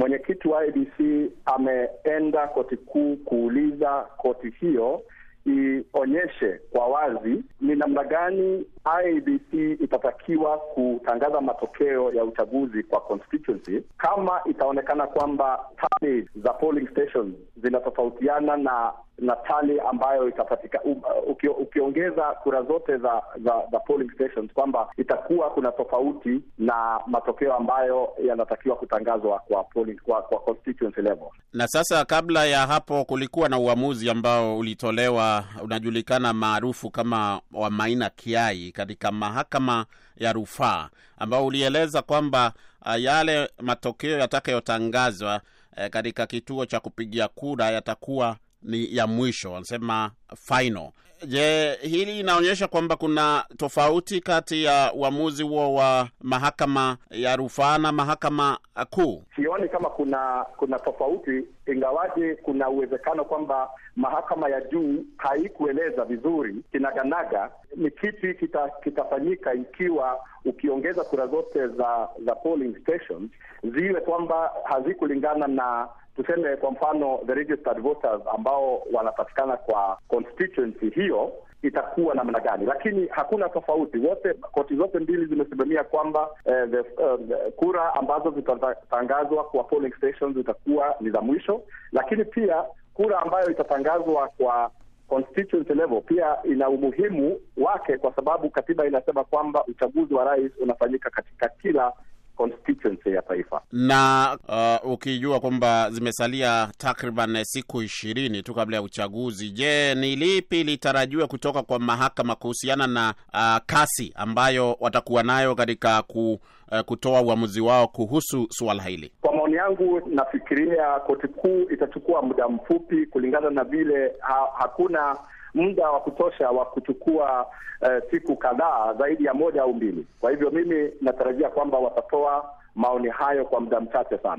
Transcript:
mwenyekiti wa IBC ameenda koti kuu kuuliza koti hiyo ionyeshe kwa wazi ni namna gani IEBC itatakiwa kutangaza matokeo ya uchaguzi kwa constituency kama itaonekana kwamba tali za polling stations zinatofautiana na na tali ambayo itapatika uh, uki, ukiongeza kura zote za za, za polling stations kwamba itakuwa kuna tofauti na matokeo ambayo yanatakiwa kutangazwa kwa polling, kwa, kwa constituency level. Na sasa, kabla ya hapo, kulikuwa na uamuzi ambao ulitolewa unajulikana maarufu kama wa Maina Kiai katika mahakama ya rufaa ambao ulieleza kwamba uh, yale matokeo yatakayotangazwa uh, katika kituo cha kupigia kura yatakuwa ni ya mwisho, wanasema final. Je, hili inaonyesha kwamba kuna tofauti kati ya uamuzi huo wa mahakama ya rufaa na mahakama kuu? Sioni kama kuna kuna tofauti, ingawaje kuna uwezekano kwamba mahakama ya juu haikueleza vizuri kinaganaga ni kipi kita, kitafanyika ikiwa ukiongeza kura zote za za polling stations ziwe kwamba hazikulingana na tuseme kwa mfano the registered voters ambao wanapatikana kwa constituency hiyo itakuwa namna gani? Lakini hakuna tofauti, wote koti zote mbili zimesimamia kwamba eh, the, uh, the, kura ambazo zitatangazwa kwa polling stations zitakuwa ni za mwisho, lakini pia kura ambayo itatangazwa kwa constituency level pia ina umuhimu wake, kwa sababu katiba inasema kwamba uchaguzi wa rais unafanyika katika kila constituency ya taifa. Na uh, ukijua kwamba zimesalia takriban siku ishirini tu kabla ya uchaguzi, je, ni lipi litarajiwa kutoka kwa mahakama kuhusiana na uh, kasi ambayo watakuwa nayo katika ku, uh, kutoa uamuzi wao kuhusu suala hili? Kwa maoni yangu, nafikiria koti kuu itachukua muda mfupi kulingana na vile ha, hakuna muda wa kutosha wa kuchukua uh, siku kadhaa zaidi ya moja au mbili. Kwa hivyo mimi natarajia kwamba watatoa maoni hayo kwa muda mchache sana.